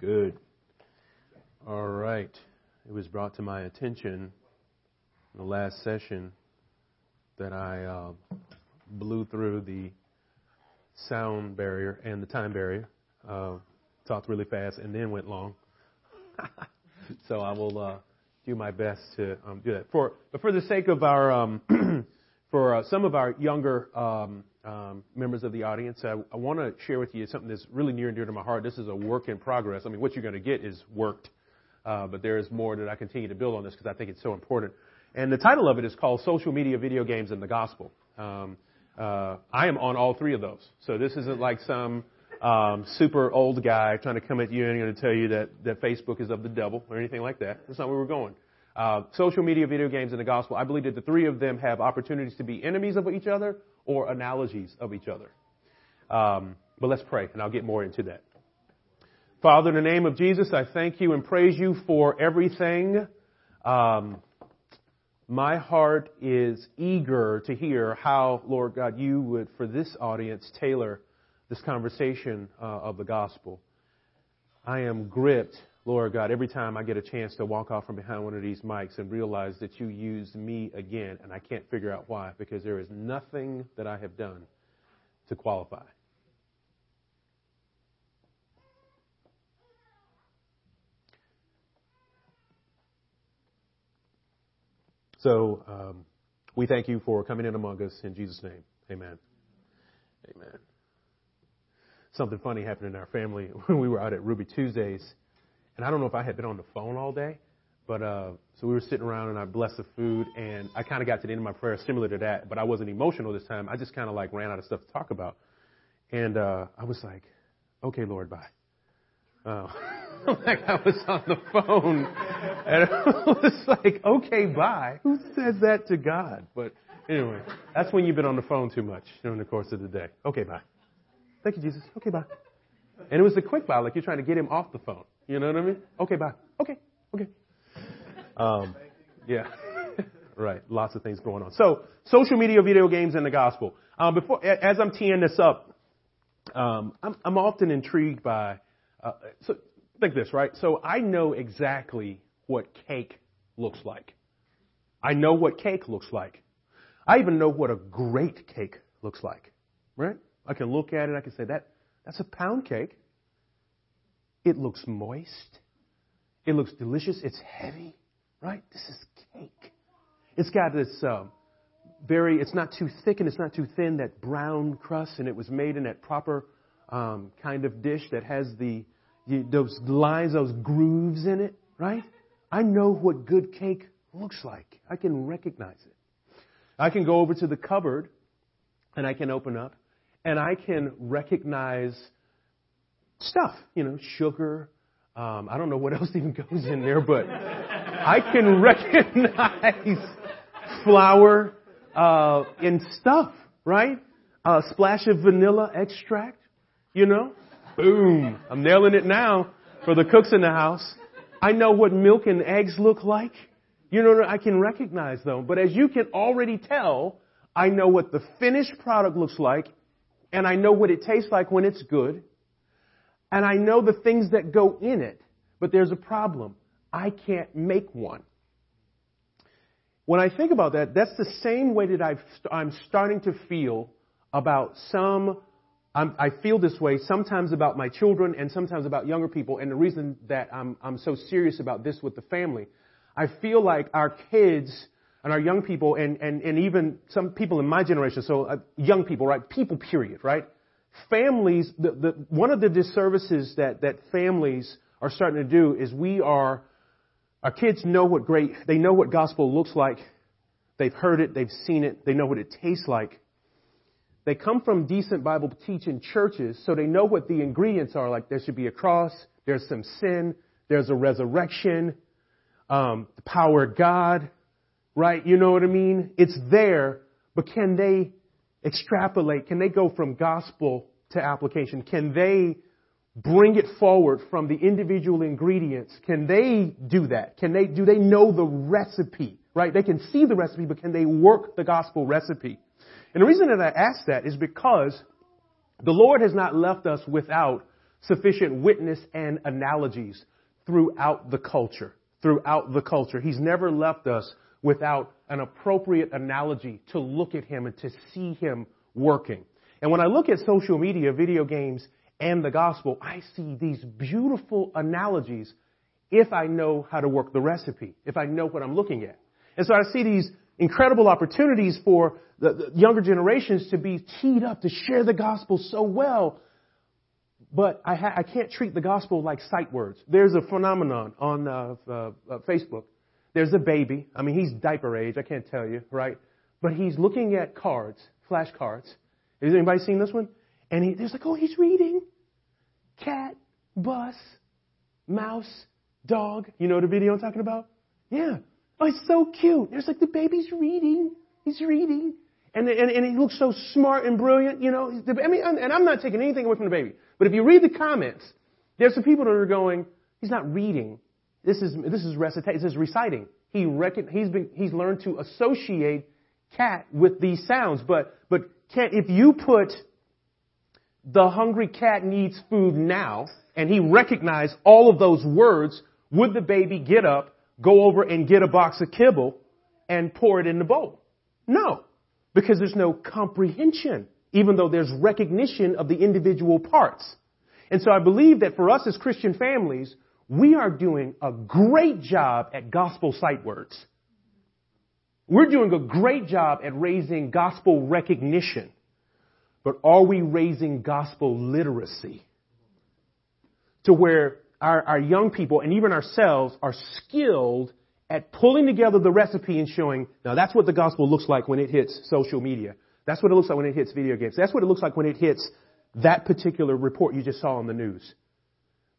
Good. All right. It was brought to my attention in the last session that I uh, blew through the sound barrier and the time barrier, uh, talked really fast, and then went long. so I will uh, do my best to um, do that. For, but for the sake of our, um, for uh, some of our younger um, um, members of the audience, I, to share with you something that's really near and dear to my heart. This is a work in progress. I mean, what you're going to get is worked, uh, but there is more that I continue to build on this because I think it's so important. And the title of it is called Social Media, Video Games, and the Gospel. Um, uh, I am on all three of those. So this isn't like some super old guy trying to come at you and to tell you that Facebook is of the devil or anything like that. That's not where we're going. Uh, social media, video games, and the gospel. I believe that the three of them have opportunities to be enemies of each other or analogies of each other. Um, but let's pray, and I'll get more into that. Father, in the name of Jesus, I thank you and praise you for everything. Um, my heart is eager to hear how, Lord God, you would, for this audience, tailor this conversation uh, of the gospel. I am gripped, Lord God, every time I get a chance to walk off from behind one of these mics and realize that you used me again, and I can't figure out why, because there is nothing that I have done to qualify. So um, we thank you for coming in among us in Jesus' name. Amen. Amen. Something funny happened in our family when we were out at Ruby Tuesdays, and I don't know if I had been on the phone all day, but uh, so we were sitting around and I blessed the food, and I kind of got to the end of my prayer similar to that, but I wasn't emotional this time. I just kind of like ran out of stuff to talk about, and uh, I was like, "Okay, Lord, bye." Oh. like I was on the phone and I was like, okay, bye. Who says that to God? But anyway, that's when you've been on the phone too much during the course of the day. Okay, bye. Thank you, Jesus. Okay, bye. And it was a quick bye, like you're trying to get him off the phone. You know what I mean? Okay, bye. Okay, okay. Um, yeah. right. Lots of things going on. So, social media, video games, and the gospel. Um, before, as I'm teeing this up, um, I'm, I'm often intrigued by. Uh, so think this, right? So I know exactly what cake looks like. I know what cake looks like. I even know what a great cake looks like, right? I can look at it. I can say that that's a pound cake. It looks moist. It looks delicious. It's heavy, right? This is cake. It's got this um, very. It's not too thick and it's not too thin. That brown crust, and it was made in that proper um, kind of dish that has the those lines, those grooves in it, right? I know what good cake looks like. I can recognize it. I can go over to the cupboard and I can open up and I can recognize stuff, you know, sugar. Um, I don't know what else even goes in there, but I can recognize flour uh, and stuff, right? A splash of vanilla extract, you know, Boom. I'm nailing it now for the cooks in the house. I know what milk and eggs look like. You know, I can recognize them. But as you can already tell, I know what the finished product looks like, and I know what it tastes like when it's good, and I know the things that go in it. But there's a problem. I can't make one. When I think about that, that's the same way that I've, I'm starting to feel about some I'm, i feel this way sometimes about my children and sometimes about younger people. And the reason that I'm, I'm so serious about this with the family, I feel like our kids and our young people and, and, and even some people in my generation, so uh, young people, right? People, period, right? Families, the, the, one of the disservices that, that families are starting to do is we are, our kids know what great, they know what gospel looks like. They've heard it, they've seen it, they know what it tastes like. They come from decent Bible teaching churches, so they know what the ingredients are. Like there should be a cross, there's some sin, there's a resurrection, um, the power of God, right? You know what I mean? It's there, but can they extrapolate? Can they go from gospel to application? Can they bring it forward from the individual ingredients? Can they do that? Can they, do they know the recipe, right? They can see the recipe, but can they work the gospel recipe? And the reason that I ask that is because the Lord has not left us without sufficient witness and analogies throughout the culture. Throughout the culture. He's never left us without an appropriate analogy to look at him and to see him working. And when I look at social media, video games, and the gospel, I see these beautiful analogies if I know how to work the recipe, if I know what I'm looking at. And so I see these incredible opportunities for the, younger generations to be teed up to share the gospel so well. But I, ha- I can't treat the gospel like sight words. There's a phenomenon on uh, uh, uh, Facebook. There's a baby. I mean, he's diaper age. I can't tell you, right? But he's looking at cards, flashcards. Has anybody seen this one? And he, there's like, oh, he's reading. Cat, bus, mouse, dog. You know the video I'm talking about? Yeah. Oh, it's so cute. There's like the baby's reading. He's reading. And, and, and he looks so smart and brilliant, you know. I mean, and I'm not taking anything away from the baby. But if you read the comments, there's some people that are going, he's not reading. This is, this is recitation. This is reciting. He reckon, he's been, he's learned to associate cat with these sounds. But, but if you put the hungry cat needs food now, and he recognized all of those words, would the baby get up, go over and get a box of kibble and pour it in the bowl? No, because there's no comprehension, even though there's recognition of the individual parts. And so I believe that for us as Christian families, we are doing a great job at gospel sight words. We're doing a great job at raising gospel recognition. But are we raising gospel literacy? To where our, our young people and even ourselves are skilled at pulling together the recipe and showing, now that's what the gospel looks like when it hits social media. That's what it looks like when it hits video games. That's what it looks like when it hits that particular report you just saw on the news.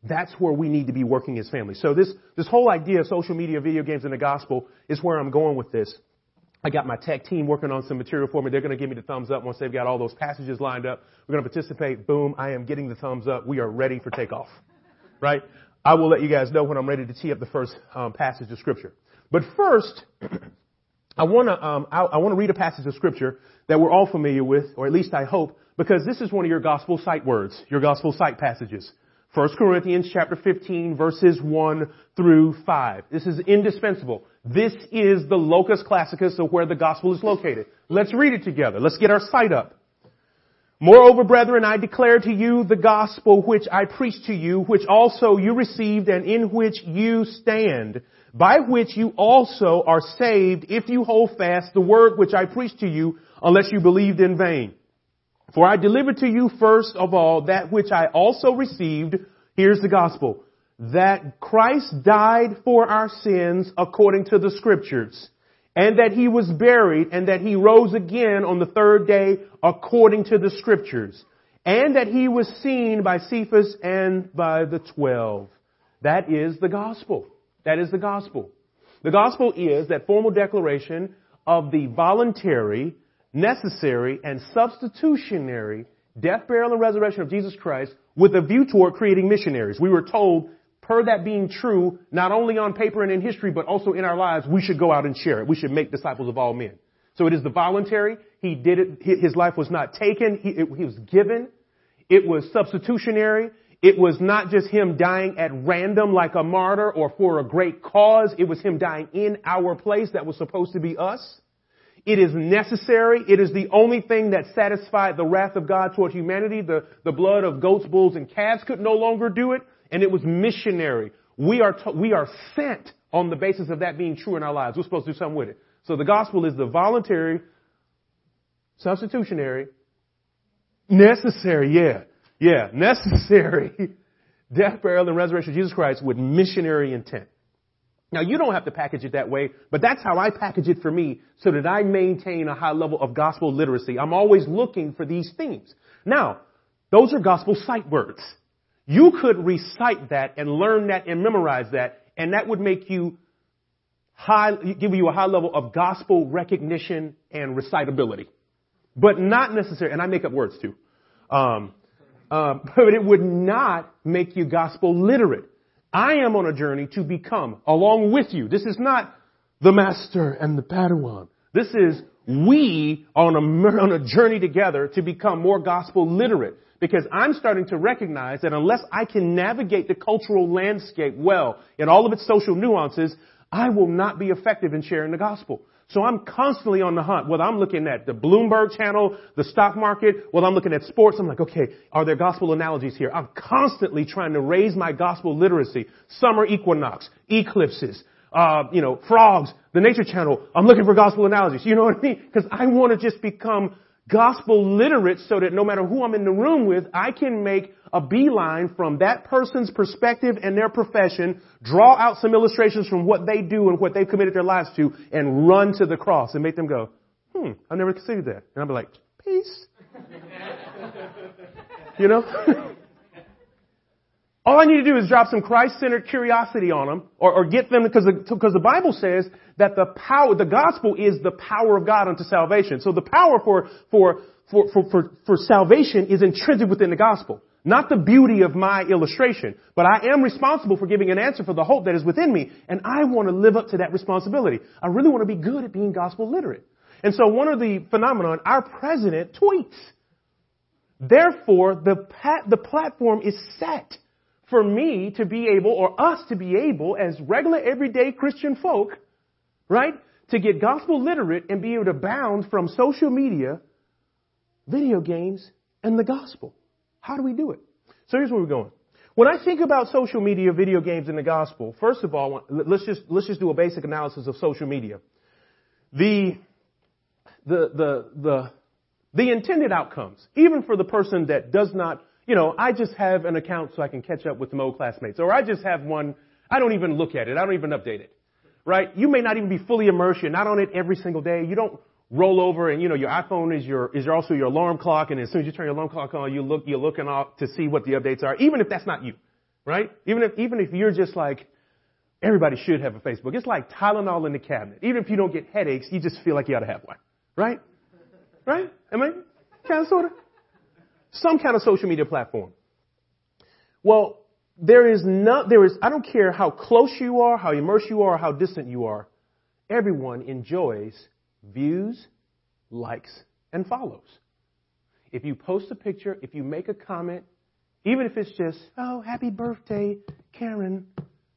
That's where we need to be working as families. So this, this whole idea of social media, video games, and the gospel is where I'm going with this. I got my tech team working on some material for me. They're going to give me the thumbs up once they've got all those passages lined up. We're going to participate. Boom. I am getting the thumbs up. We are ready for takeoff. Right? I will let you guys know when I'm ready to tee up the first um, passage of scripture. But first, I want to um, I, I want to read a passage of scripture that we're all familiar with, or at least I hope, because this is one of your gospel sight words, your gospel sight passages. 1 Corinthians chapter 15 verses 1 through 5. This is indispensable. This is the locus classicus of where the gospel is located. Let's read it together. Let's get our sight up. Moreover, brethren, I declare to you the gospel which I preached to you, which also you received and in which you stand, by which you also are saved if you hold fast the word which I preached to you, unless you believed in vain. For I delivered to you first of all that which I also received, here's the gospel, that Christ died for our sins according to the scriptures, and that he was buried, and that he rose again on the third day according to the scriptures, and that he was seen by Cephas and by the twelve. That is the gospel. That is the gospel. The gospel is that formal declaration of the voluntary, necessary, and substitutionary death, burial, and resurrection of Jesus Christ with a view toward creating missionaries. We were told per that being true, not only on paper and in history, but also in our lives, we should go out and share it. We should make disciples of all men. So it is the voluntary. He did it. His life was not taken. He, it, he was given. It was substitutionary. It was not just him dying at random like a martyr or for a great cause. It was him dying in our place that was supposed to be us. It is necessary. It is the only thing that satisfied the wrath of God toward humanity. The, the blood of goats, bulls, and calves could no longer do it and it was missionary. We are, to, we are sent on the basis of that being true in our lives. We're supposed to do something with it. So the gospel is the voluntary, substitutionary, necessary, yeah, yeah, necessary death, burial, and resurrection of Jesus Christ with missionary intent. Now you don't have to package it that way, but that's how I package it for me so that I maintain a high level of gospel literacy. I'm always looking for these themes. Now, those are gospel sight words. You could recite that and learn that and memorize that, and that would make you high, give you a high level of gospel recognition and recitability. But not necessarily, and I make up words too. Um, um, but it would not make you gospel literate. I am on a journey to become, along with you. This is not the master and the Padawan. This is we on a, on a journey together to become more gospel literate. Because I'm starting to recognize that unless I can navigate the cultural landscape well in all of its social nuances, I will not be effective in sharing the gospel. So I'm constantly on the hunt. Whether I'm looking at the Bloomberg channel, the stock market, whether I'm looking at sports, I'm like, okay, are there gospel analogies here? I'm constantly trying to raise my gospel literacy. Summer equinox, eclipses, uh, you know, frogs, the nature channel. I'm looking for gospel analogies. You know what I mean? Because I want to just become gospel literate so that no matter who I'm in the room with, I can make a beeline from that person's perspective and their profession, draw out some illustrations from what they do and what they've committed their lives to, and run to the cross and make them go, hmm, I never considered that. And I'll be like, peace. you know? All I need to do is drop some Christ-centered curiosity on them, or, or get them, because the, because the Bible says that the power, the gospel is the power of God unto salvation. So the power for, for, for, for, for, for salvation is intrinsic within the gospel. Not the beauty of my illustration, but I am responsible for giving an answer for the hope that is within me, and I want to live up to that responsibility. I really want to be good at being gospel literate. And so one of the phenomenon, our president tweets. Therefore, the, pat, the platform is set for me to be able, or us to be able, as regular everyday Christian folk, right, to get gospel literate and be able to bound from social media, video games, and the gospel. How do we do it? So here's where we're going. When I think about social media, video games, and the gospel, first of all, let's just, let's just do a basic analysis of social media. The, the, the, the, the intended outcomes, even for the person that does not you know, I just have an account so I can catch up with my old classmates. Or I just have one, I don't even look at it. I don't even update it. Right? You may not even be fully immersed. You're not on it every single day. You don't roll over and, you know, your iPhone is your, is also your alarm clock. And as soon as you turn your alarm clock on, you look, you're looking off to see what the updates are, even if that's not you. Right? Even if, even if you're just like, everybody should have a Facebook. It's like Tylenol in the cabinet. Even if you don't get headaches, you just feel like you ought to have one. Right? Right? Am I kind of sort of? Some kind of social media platform. Well, there is not, there is, I don't care how close you are, how immersed you are, how distant you are, everyone enjoys views, likes, and follows. If you post a picture, if you make a comment, even if it's just, oh, happy birthday, Karen,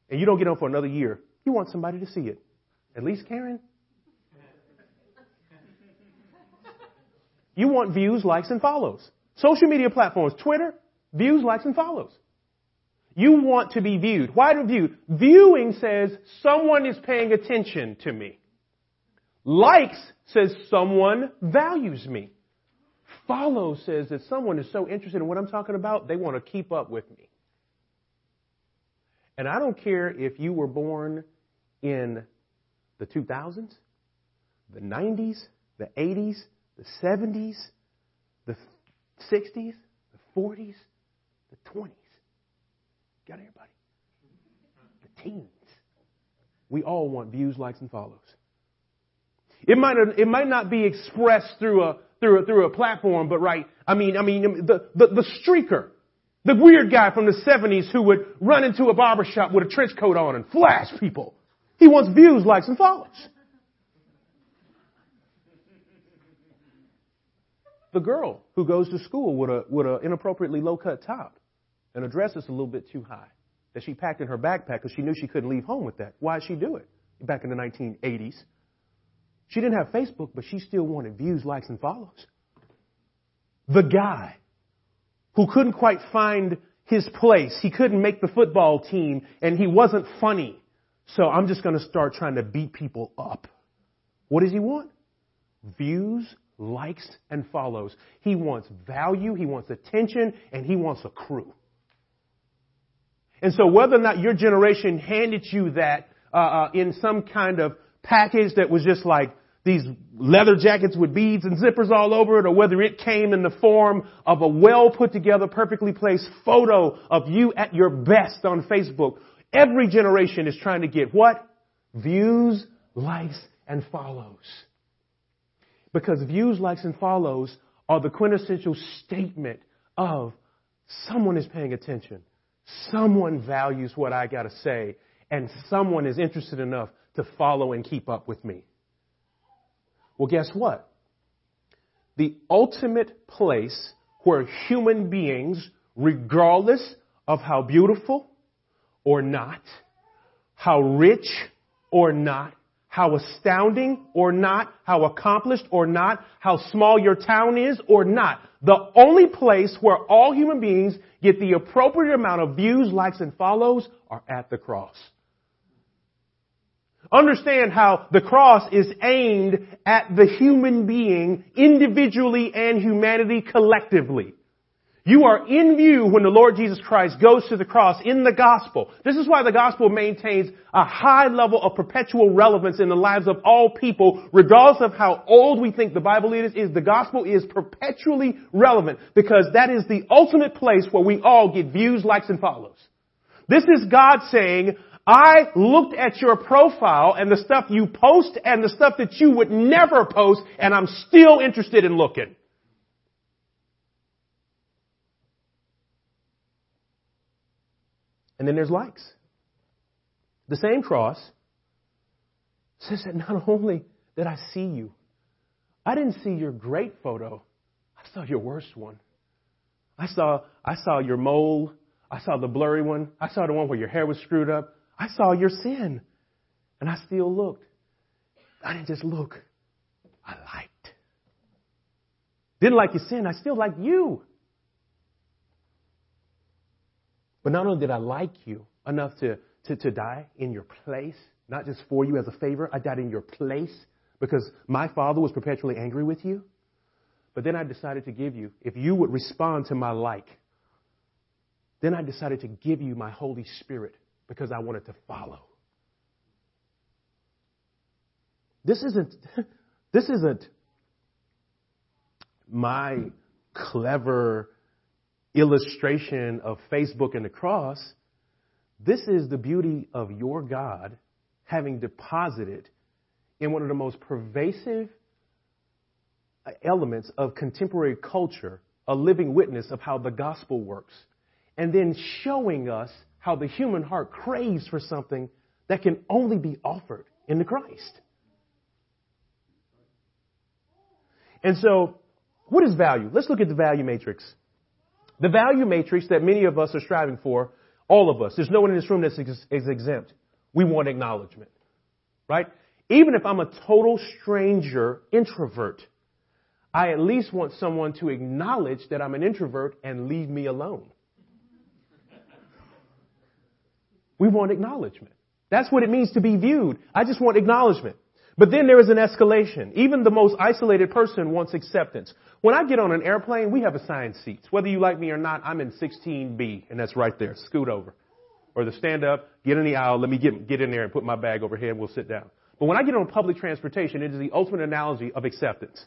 and you don't get on for another year, you want somebody to see it. At least Karen. You want views, likes, and follows. Social media platforms, Twitter, views, likes, and follows. You want to be viewed. Why do view? Viewing says someone is paying attention to me. Likes says someone values me. Follow says that someone is so interested in what I'm talking about, they want to keep up with me. And I don't care if you were born in the 2000s, the 90s, the 80s, the 70s, the 60s, the 40s, the 20s. Got everybody? The teens. We all want views, likes, and follows. It might, it might not be expressed through a, through a, through a platform, but right, I mean, I mean, the, the, the streaker, the weird guy from the 70s who would run into a barbershop with a trench coat on and flash people. He wants views, likes, and follows. The girl who goes to school with a with an inappropriately low cut top and a dress that's a little bit too high that she packed in her backpack because she knew she couldn't leave home with that. Why did she do it? Back in the 1980s. She didn't have Facebook, but she still wanted views, likes, and follows. The guy who couldn't quite find his place. He couldn't make the football team and he wasn't funny. So I'm just going to start trying to beat people up. What does he want? Views, likes and follows. He wants value, he wants attention, and he wants a crew. And so whether or not your generation handed you that uh, uh, in some kind of package that was just like these leather jackets with beads and zippers all over it, or whether it came in the form of a well put together, perfectly placed photo of you at your best on Facebook, every generation is trying to get what? Views, likes, and follows. Because views, likes, and follows are the quintessential statement of someone is paying attention. Someone values what I gotta say, and someone is interested enough to follow and keep up with me. Well, guess what? The ultimate place where human beings, regardless of how beautiful or not, how rich or not, how astounding or not, how accomplished or not, how small your town is or not. The only place where all human beings get the appropriate amount of views, likes, and follows are at the cross. Understand how the cross is aimed at the human being individually and humanity collectively. You are in view when the Lord Jesus Christ goes to the cross in the gospel. This is why the gospel maintains a high level of perpetual relevance in the lives of all people, regardless of how old we think the Bible is, is the gospel is perpetually relevant because that is the ultimate place where we all get views, likes, and follows. This is God saying, I looked at your profile and the stuff you post and the stuff that you would never post and I'm still interested in looking. And then there's likes. The same cross says that not only did I see you, I didn't see your great photo. I saw your worst one. I saw, I saw your mole. I saw the blurry one. I saw the one where your hair was screwed up. I saw your sin. And I still looked. I didn't just look. I liked. Didn't like your sin. I still liked you. But not only did I like you enough to, to, to die in your place, not just for you as a favor, I died in your place because my father was perpetually angry with you. But then I decided to give you, if you would respond to my like, then I decided to give you my Holy Spirit because I wanted to follow. This isn't, this isn't my clever illustration of Facebook and the cross. This is the beauty of your God having deposited in one of the most pervasive uh, elements of contemporary culture a living witness of how the gospel works, and then showing us how the human heart craves for something that can only be offered in the Christ. And so, what is value? Let's look at the value matrix. The value matrix that many of us are striving for, all of us, there's no one in this room that is exempt. We want acknowledgement, right? Even if I'm a total stranger introvert, I at least want someone to acknowledge that I'm an introvert and leave me alone. We want acknowledgement. That's what it means to be viewed. I just want acknowledgement. But then there is an escalation. Even the most isolated person wants acceptance. When I get on an airplane, we have assigned seats. Whether you like me or not, I'm in 16B, and that's right there. Scoot over. Or the stand up, get in the aisle, let me get, get in there and put my bag over here and we'll sit down. But when I get on public transportation, it is the ultimate analogy of acceptance.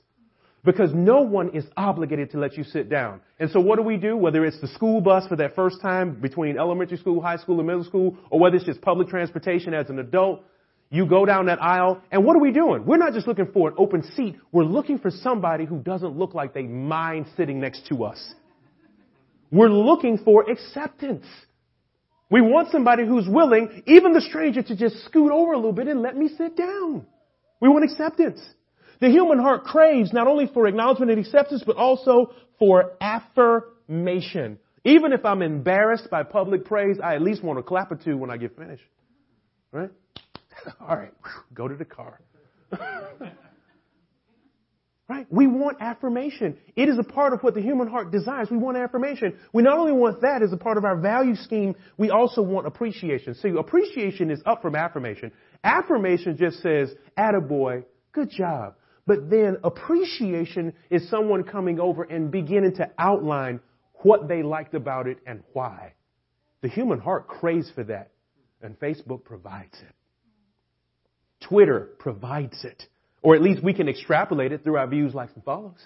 Because no one is obligated to let you sit down. And so what do we do? Whether it's the school bus for that first time between elementary school, high school, and middle school, or whether it's just public transportation as an adult, you go down that aisle, and what are we doing? We're not just looking for an open seat. We're looking for somebody who doesn't look like they mind sitting next to us. We're looking for acceptance. We want somebody who's willing, even the stranger, to just scoot over a little bit and let me sit down. We want acceptance. The human heart craves not only for acknowledgement and acceptance, but also for affirmation. Even if I'm embarrassed by public praise, I at least want to clap or two when I get finished. Right? All right, go to the car. right? We want affirmation. It is a part of what the human heart desires. We want affirmation. We not only want that as a part of our value scheme, we also want appreciation. See, appreciation is up from affirmation. Affirmation just says, attaboy, good job. But then appreciation is someone coming over and beginning to outline what they liked about it and why. The human heart craves for that, and Facebook provides it. Twitter provides it. Or at least we can extrapolate it through our views, likes, and follows.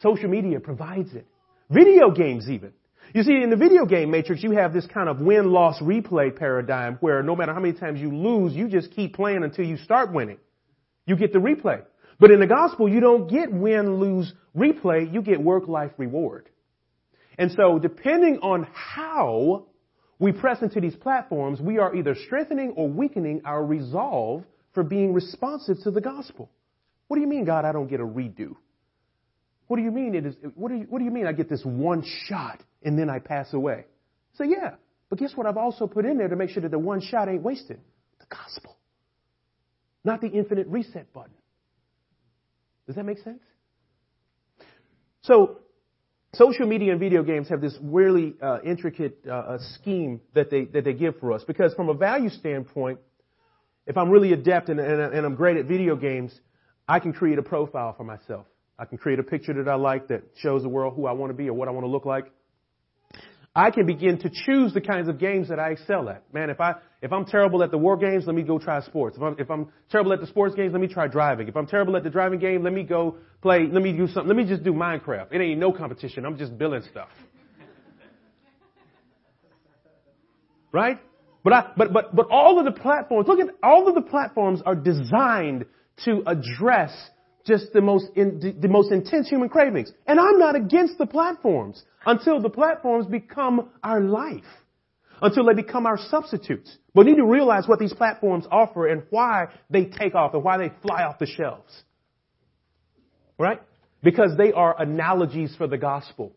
Social media provides it. Video games even. You see, in the video game matrix, you have this kind of win-loss replay paradigm where no matter how many times you lose, you just keep playing until you start winning. You get the replay. But in the gospel, you don't get win, lose, replay. You get work-life reward. And so depending on how we press into these platforms, we are either strengthening or weakening our resolve for being responsive to the gospel. What do you mean, God, I don't get a redo? what do you mean it is, what do you, what do you mean I get this one shot and then I pass away? Say, yeah. But guess what I've also put in there to make sure that the one shot ain't wasted? The gospel. Not the infinite reset button. Does that make sense? So, social media and video games have this really uh, intricate uh, uh, scheme that they that they give for us. Because from a value standpoint, if I'm really adept and, and, and I'm great at video games, I can create a profile for myself. I can create a picture that I like that shows the world who I want to be or what I want to look like. I can begin to choose the kinds of games that I excel at. Man, if I if I'm terrible at the war games, let me go try sports. If I'm if I'm terrible at the sports games, let me try driving. If I'm terrible at the driving game, let me go play. Let me do something. Let me just do Minecraft. It ain't no competition. I'm just building stuff. right? But I but but but all of the platforms. Look at all of the platforms are designed to address just the most, in, the most intense human cravings. And I'm not against the platforms until the platforms become our life. Until they become our substitutes. But we need to realize what these platforms offer and why they take off and why they fly off the shelves. Right? Because they are analogies for the gospel.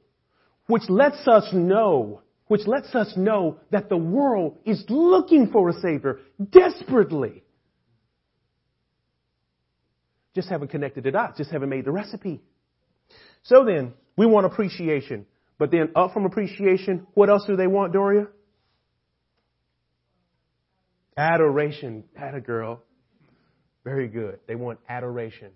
Which lets us know, which lets us know that the world is looking for a savior desperately. Just haven't connected the dots, just haven't made the recipe. So then, we want appreciation. But then up from appreciation, what else do they want, Doria? Adoration. Atta girl. Very good. They want adoration.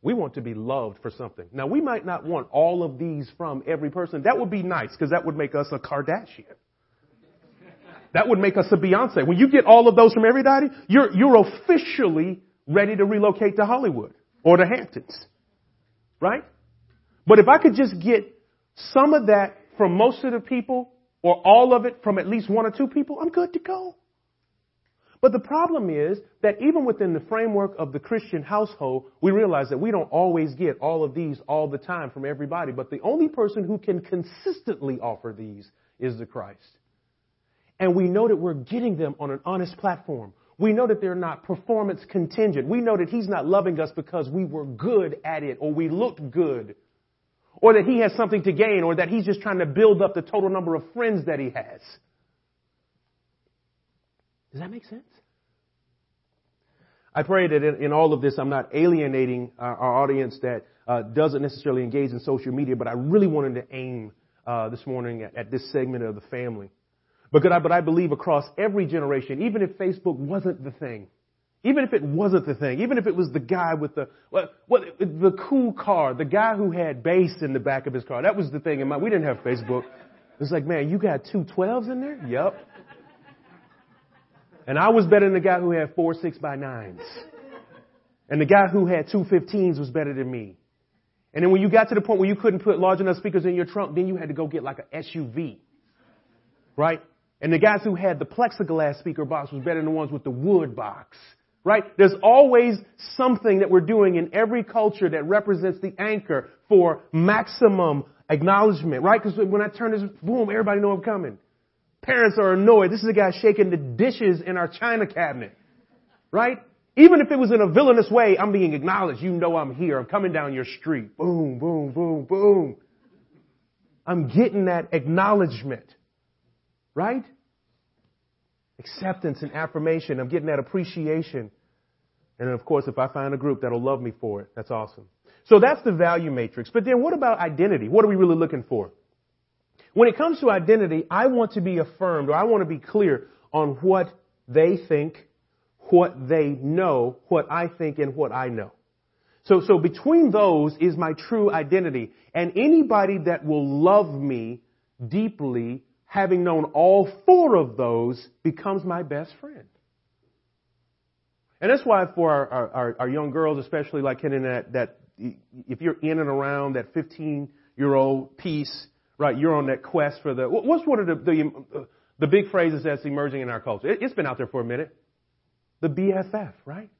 We want to be loved for something. Now, we might not want all of these from every person. That would be nice because that would make us a Kardashian. That would make us a Beyonce. When you get all of those from everybody, you're, you're officially ready to relocate to Hollywood or the Hamptons. Right? But if I could just get some of that from most of the people or all of it from at least one or two people, I'm good to go. But the problem is that even within the framework of the Christian household, we realize that we don't always get all of these all the time from everybody. But the only person who can consistently offer these is the Christ. And we know that we're getting them on an honest platform we know that they're not performance contingent. We know that He's not loving us because we were good at it or we looked good or that He has something to gain or that He's just trying to build up the total number of friends that He has. Does that make sense? I pray that in, in all of this, I'm not alienating our, our audience that uh, doesn't necessarily engage in social media, but I really wanted to aim uh, this morning at, at this segment of the family. But I, but I believe across every generation, even if Facebook wasn't the thing, even if it wasn't the thing, even if it was the guy with the the cool car, the guy who had bass in the back of his car, that was the thing. In my, we didn't have Facebook. It's like, man, you got two 12s in there? Yep. And I was better than the guy who had four six by nines. And the guy who had two 15s was better than me. And then when you got to the point where you couldn't put large enough speakers in your trunk, then you had to go get like an SUV. Right? And the guys who had the plexiglass speaker box was better than the ones with the wood box. Right? There's always something that we're doing in every culture that represents the anchor for maximum acknowledgement, right? Because when I turn this, boom, everybody know I'm coming. Parents are annoyed. This is a guy shaking the dishes in our china cabinet, right? Even if it was in a villainous way, I'm being acknowledged. You know I'm here. I'm coming down your street. Boom, boom, boom, boom. I'm getting that acknowledgement, right? acceptance and affirmation. I'm getting that appreciation. And of course, if I find a group that'll love me for it, that's awesome. So that's the value matrix. But then what about identity? What are we really looking for? When it comes to identity, I want to be affirmed or I want to be clear on what they think, what they know, what I think, and what I know. So, so between those is my true identity. And anybody that will love me deeply having known all four of those, becomes my best friend. And that's why for our, our, our young girls, especially like in that, that if you're in and around that 15 year old piece, right, you're on that quest for the, what's one of the, the, uh, the big phrases that's emerging in our culture? It, it's been out there for a minute. The BFF, right?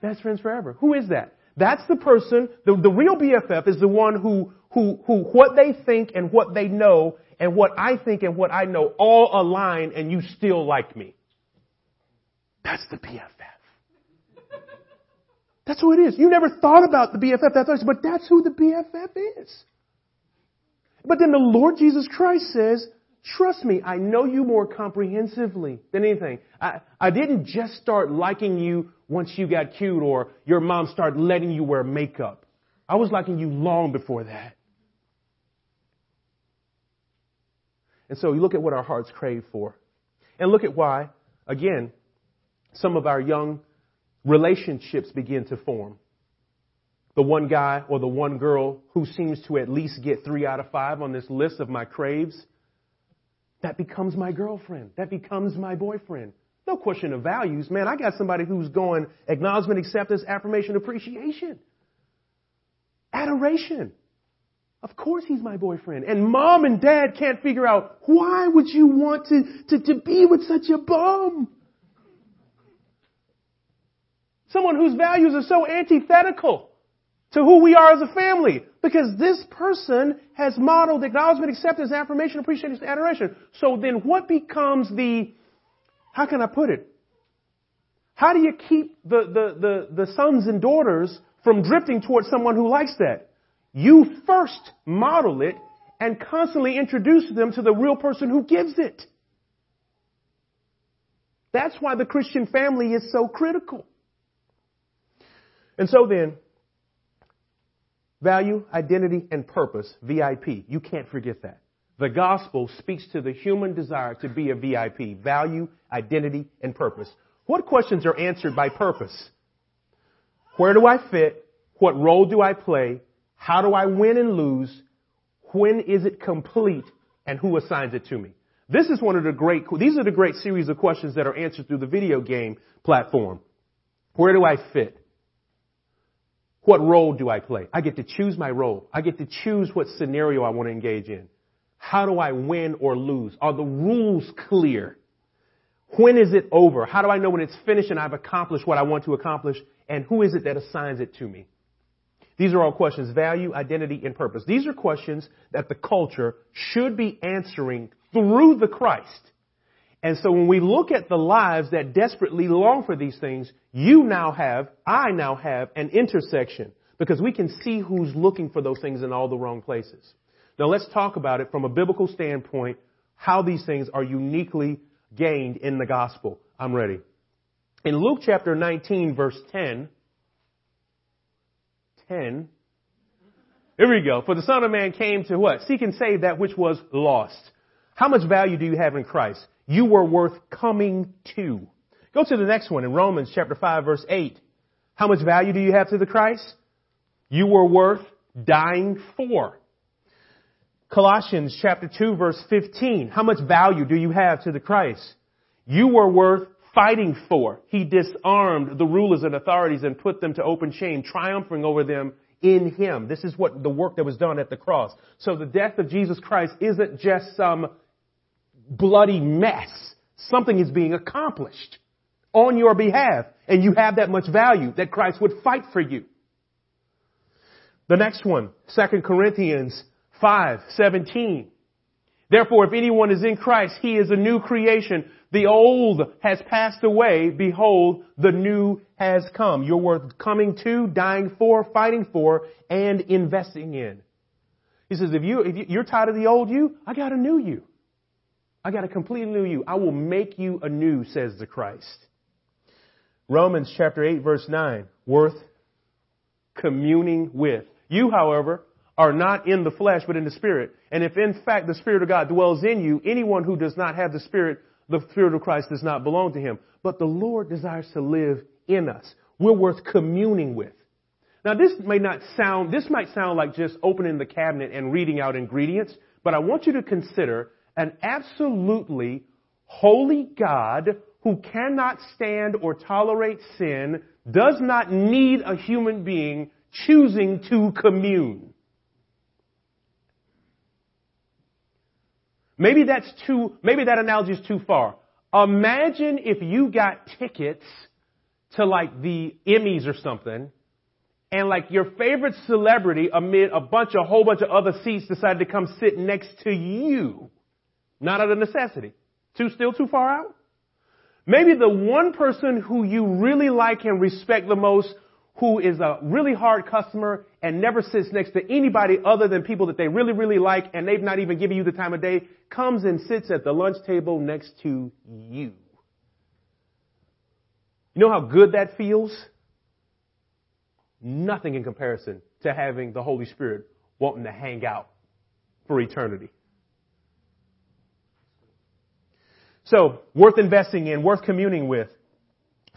Best friends forever. Who is that? That's the person, the, the real BFF is the one who, who, who, what they think and what they know and what I think and what I know all align and you still like me. That's the BFF. That's who it is. You never thought about the BFF, that's but that's who the BFF is. But then the Lord Jesus Christ says, trust me, I know you more comprehensively than anything. I, I didn't just start liking you once you got cute or your mom started letting you wear makeup. I was liking you long before that. And so you look at what our hearts crave for. And look at why, again, some of our young relationships begin to form. The one guy or the one girl who seems to at least get three out of five on this list of my craves, that becomes my girlfriend. That becomes my boyfriend. No question of values. Man, I got somebody who's going acknowledgement, acceptance, affirmation, appreciation, adoration. Of course he's my boyfriend. And mom and dad can't figure out why would you want to, to, to be with such a bum? Someone whose values are so antithetical to who we are as a family. Because this person has modeled acknowledgement, acceptance, affirmation, appreciation, adoration. So then what becomes the, how can I put it? How do you keep the, the, the, the sons and daughters from drifting towards someone who likes that? You first model it and constantly introduce them to the real person who gives it. That's why the Christian family is so critical. And so then, value, identity, and purpose, VIP. You can't forget that. The gospel speaks to the human desire to be a VIP. Value, identity, and purpose. What questions are answered by purpose? Where do I fit? What role do I play? How do I win and lose? When is it complete? And who assigns it to me? This is one of the great, these are the great series of questions that are answered through the video game platform. Where do I fit? What role do I play? I get to choose my role. I get to choose what scenario I want to engage in. How do I win or lose? Are the rules clear? When is it over? How do I know when it's finished and I've accomplished what I want to accomplish? And who is it that assigns it to me? These are all questions, value, identity, and purpose. These are questions that the culture should be answering through the Christ. And so when we look at the lives that desperately long for these things, you now have, I now have an intersection because we can see who's looking for those things in all the wrong places. Now let's talk about it from a biblical standpoint, how these things are uniquely gained in the gospel. I'm ready. In Luke chapter 19 verse 10, 10, here we go. For the Son of Man came to what? Seek and save that which was lost. How much value do you have in Christ? You were worth coming to. Go to the next one in Romans chapter 5 verse 8. How much value do you have to the Christ? You were worth dying for. Colossians chapter 2 verse 15. How much value do you have to the Christ? You were worth fighting for. He disarmed the rulers and authorities and put them to open shame, triumphing over them in Him. This is what the work that was done at the cross. So the death of Jesus Christ isn't just some bloody mess. Something is being accomplished on your behalf, and you have that much value that Christ would fight for you. The next one, 2 Corinthians 5, 17. Therefore, if anyone is in Christ, he is a new creation. The old has passed away. Behold, the new has come. You're worth coming to, dying for, fighting for, and investing in. He says, if you, if you're tired of the old you, I got a new you. I got a completely new you. I will make you anew, says the Christ. Romans chapter 8 verse 9, worth communing with. You, however, are not in the flesh, but in the Spirit. And if in fact the Spirit of God dwells in you, anyone who does not have the Spirit, the Spirit of Christ does not belong to him. But the Lord desires to live in us. We're worth communing with. Now this may not sound, this might sound like just opening the cabinet and reading out ingredients, but I want you to consider an absolutely holy God who cannot stand or tolerate sin, does not need a human being choosing to commune. Maybe that's too, maybe that analogy is too far. Imagine if you got tickets to like the Emmys or something, and like your favorite celebrity amid a bunch, a whole bunch of other seats decided to come sit next to you. Not out of necessity. Too, still too far out? Maybe the one person who you really like and respect the most who is a really hard customer and never sits next to anybody other than people that they really, really like and they've not even given you the time of day, comes and sits at the lunch table next to you. You know how good that feels? Nothing in comparison to having the Holy Spirit wanting to hang out for eternity. So, worth investing in, worth communing with.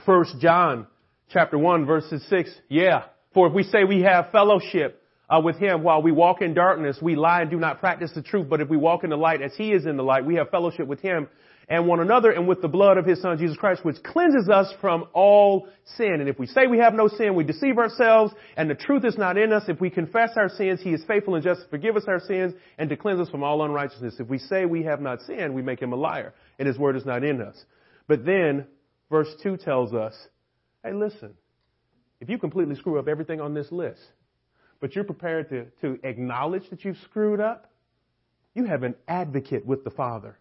First John chapter 1 verses 6. Yeah. For if we say we have fellowship uh, with him while we walk in darkness, we lie and do not practice the truth. But if we walk in the light as he is in the light, we have fellowship with him and one another and with the blood of his son Jesus Christ, which cleanses us from all sin. And if we say we have no sin, we deceive ourselves and the truth is not in us. If we confess our sins, he is faithful and just to forgive us our sins and to cleanse us from all unrighteousness. If we say we have not sinned, we make him a liar and his word is not in us. But then verse 2 tells us, hey listen, if you completely screw up everything on this list, but you're prepared to, to acknowledge that you've screwed up, you have an advocate with the Father.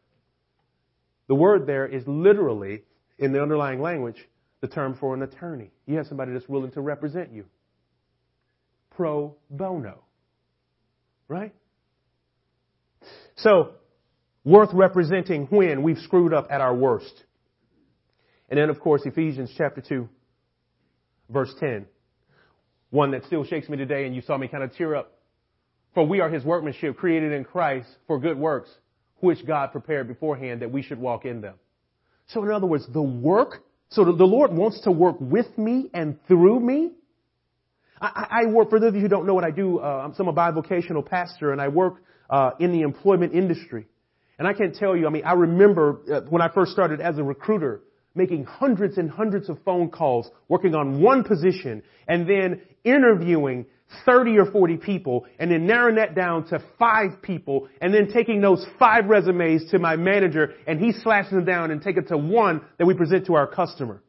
The word there is literally, in the underlying language, the term for an attorney. You have somebody that's willing to represent you. Pro bono. Right? So, worth representing when we've screwed up at our worst. And then, of course, Ephesians chapter 2, verse 10. One that still shakes me today, and you saw me kind of tear up. For we are his workmanship, created in Christ for good works, which God prepared beforehand that we should walk in them. So in other words, the work, so the Lord wants to work with me and through me. I, I work, for those of you who don't know what I do, uh, I'm, I'm a bivocational pastor and I work uh, in the employment industry. And I can't tell you, I mean, I remember uh, when I first started as a recruiter, making hundreds and hundreds of phone calls, working on one position, and then interviewing 30 or 40 people, and then narrowing that down to five people, and then taking those five resumes to my manager, and he slashes them down and take it to one that we present to our customer.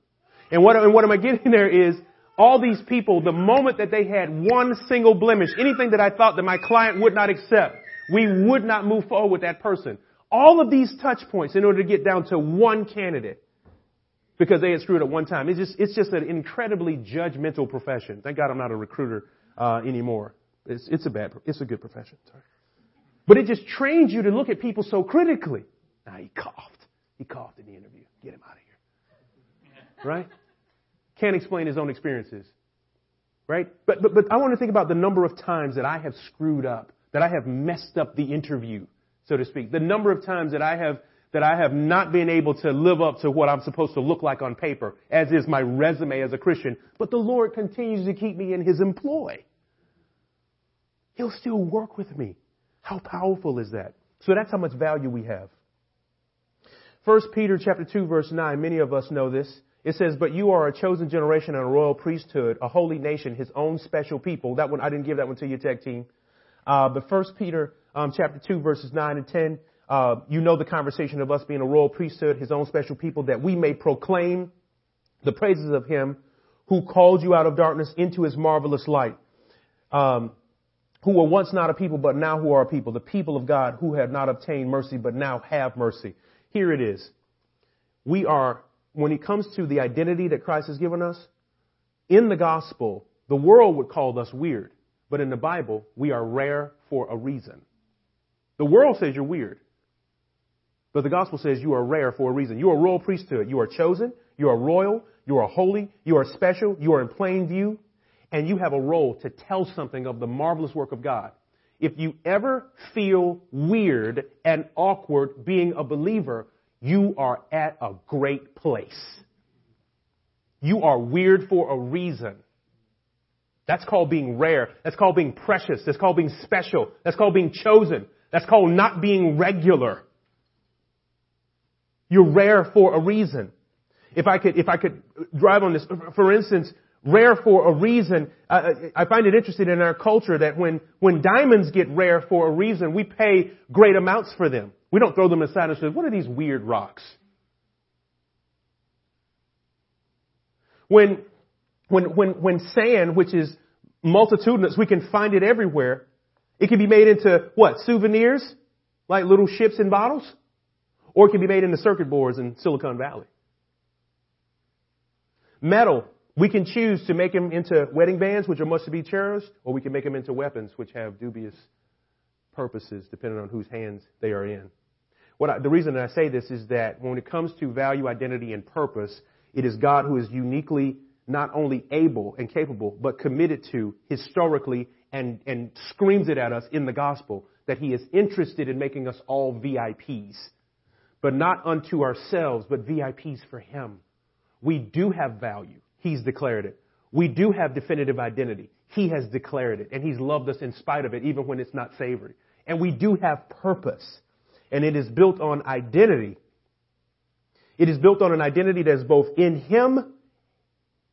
And what, and what am I getting there is, all these people, the moment that they had one single blemish, anything that I thought that my client would not accept, we would not move forward with that person. All of these touch points in order to get down to one candidate because they had screwed up one time. It's just, it's just an incredibly judgmental profession. Thank God I'm not a recruiter uh, anymore. It's, it's a bad, it's a good profession. Sorry. But it just trains you to look at people so critically. Now he coughed. He coughed in the interview. Get him out of here. Right? Can't explain his own experiences. Right? But, but, but I want to think about the number of times that I have screwed up, that I have messed up the interview, so to speak. The number of times that I have that I have not been able to live up to what I'm supposed to look like on paper, as is my resume as a Christian, but the Lord continues to keep me in His employ. He'll still work with me. How powerful is that? So that's how much value we have. First Peter chapter 2 verse 9, many of us know this. It says, but you are a chosen generation and a royal priesthood, a holy nation, his own special people. That one, I didn't give that one to your tech team. Uh, but first Peter, um, chapter 2 verses 9 and 10, uh, you know the conversation of us being a royal priesthood, his own special people, that we may proclaim the praises of him who called you out of darkness into his marvelous light. Um, who were once not a people, but now who are a people, the people of God who have not obtained mercy, but now have mercy. Here it is. We are, when it comes to the identity that Christ has given us, in the gospel, the world would call us weird, but in the Bible, we are rare for a reason. The world says you're weird. But the gospel says you are rare for a reason. You are royal priesthood. You are chosen. You are royal. You are holy. You are special. You are in plain view. And you have a role to tell something of the marvelous work of God. If you ever feel weird and awkward being a believer, you are at a great place. You are weird for a reason. That's called being rare. That's called being precious. That's called being special. That's called being chosen. That's called not being regular. You're rare for a reason. If I could, if I could drive on this, for instance, rare for a reason, uh, I find it interesting in our culture that when, when diamonds get rare for a reason, we pay great amounts for them. We don't throw them aside and say, what are these weird rocks? When, when, when, when sand, which is multitudinous, we can find it everywhere. It can be made into what? Souvenirs? Like little ships and bottles? Or it can be made into circuit boards in Silicon Valley. Metal We can choose to make them into wedding bands, which are much to be cherished, or we can make them into weapons, which have dubious purposes, depending on whose hands they are in. I, the reason that I say this is that when it comes to value, identity, and purpose, it is God who is uniquely not only able and capable, but committed to historically and, and screams it at us in the gospel that he is interested in making us all VIPs, but not unto ourselves, but VIPs for him. We do have value. He's declared it. We do have definitive identity. He has declared it, and He's loved us in spite of it, even when it's not savory. And we do have purpose, and it is built on identity. It is built on an identity that is both in Him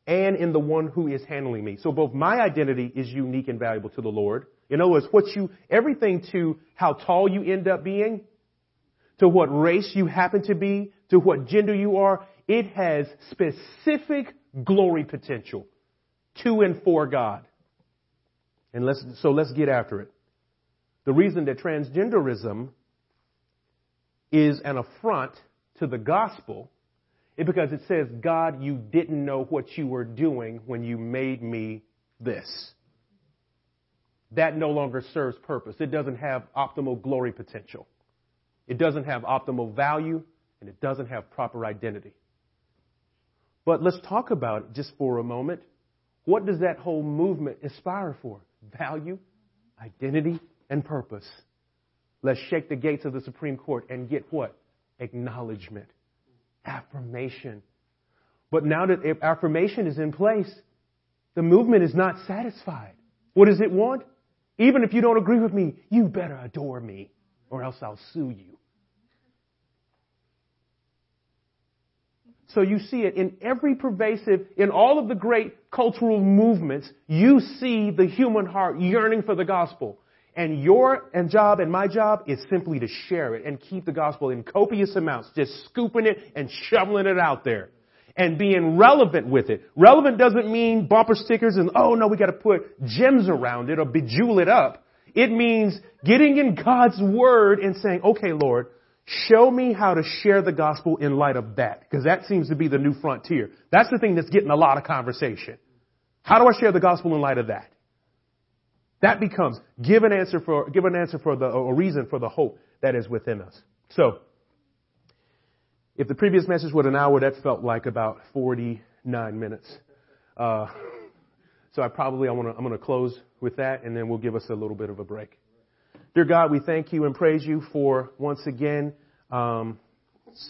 and in the one who is handling me. So both my identity is unique and valuable to the Lord. In other words, what you, everything to how tall you end up being, to what race you happen to be, to what gender you are, it has specific glory potential to and for God. And let's, so let's get after it. The reason that transgenderism is an affront to the gospel is because it says, God, you didn't know what you were doing when you made me this. That no longer serves purpose. It doesn't have optimal glory potential. It doesn't have optimal value and it doesn't have proper identity. But let's talk about it just for a moment. What does that whole movement aspire for? Value, identity, and purpose. Let's shake the gates of the Supreme Court and get what? Acknowledgement, affirmation. But now that affirmation is in place, the movement is not satisfied. What does it want? Even if you don't agree with me, you better adore me or else I'll sue you. So you see it in every pervasive, in all of the great cultural movements, you see the human heart yearning for the gospel. And your and job and my job is simply to share it and keep the gospel in copious amounts, just scooping it and shoveling it out there and being relevant with it. Relevant doesn't mean bumper stickers and, oh no, we gotta put gems around it or bejewel it up. It means getting in God's word and saying, okay, Lord, Show me how to share the gospel in light of that, because that seems to be the new frontier. That's the thing that's getting a lot of conversation. How do I share the gospel in light of that? That becomes give an answer for give an answer for the a reason for the hope that is within us. So, if the previous message was an hour, that felt like about 49 minutes. Uh, so I probably I want to I'm going to close with that, and then we'll give us a little bit of a break. Dear God, we thank you and praise you for once again um,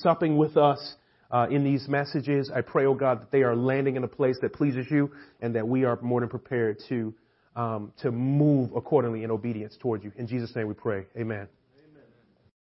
supping with us uh, in these messages. I pray, oh God, that they are landing in a place that pleases you and that we are more than prepared to um, to move accordingly in obedience towards you. In Jesus' name we pray. Amen.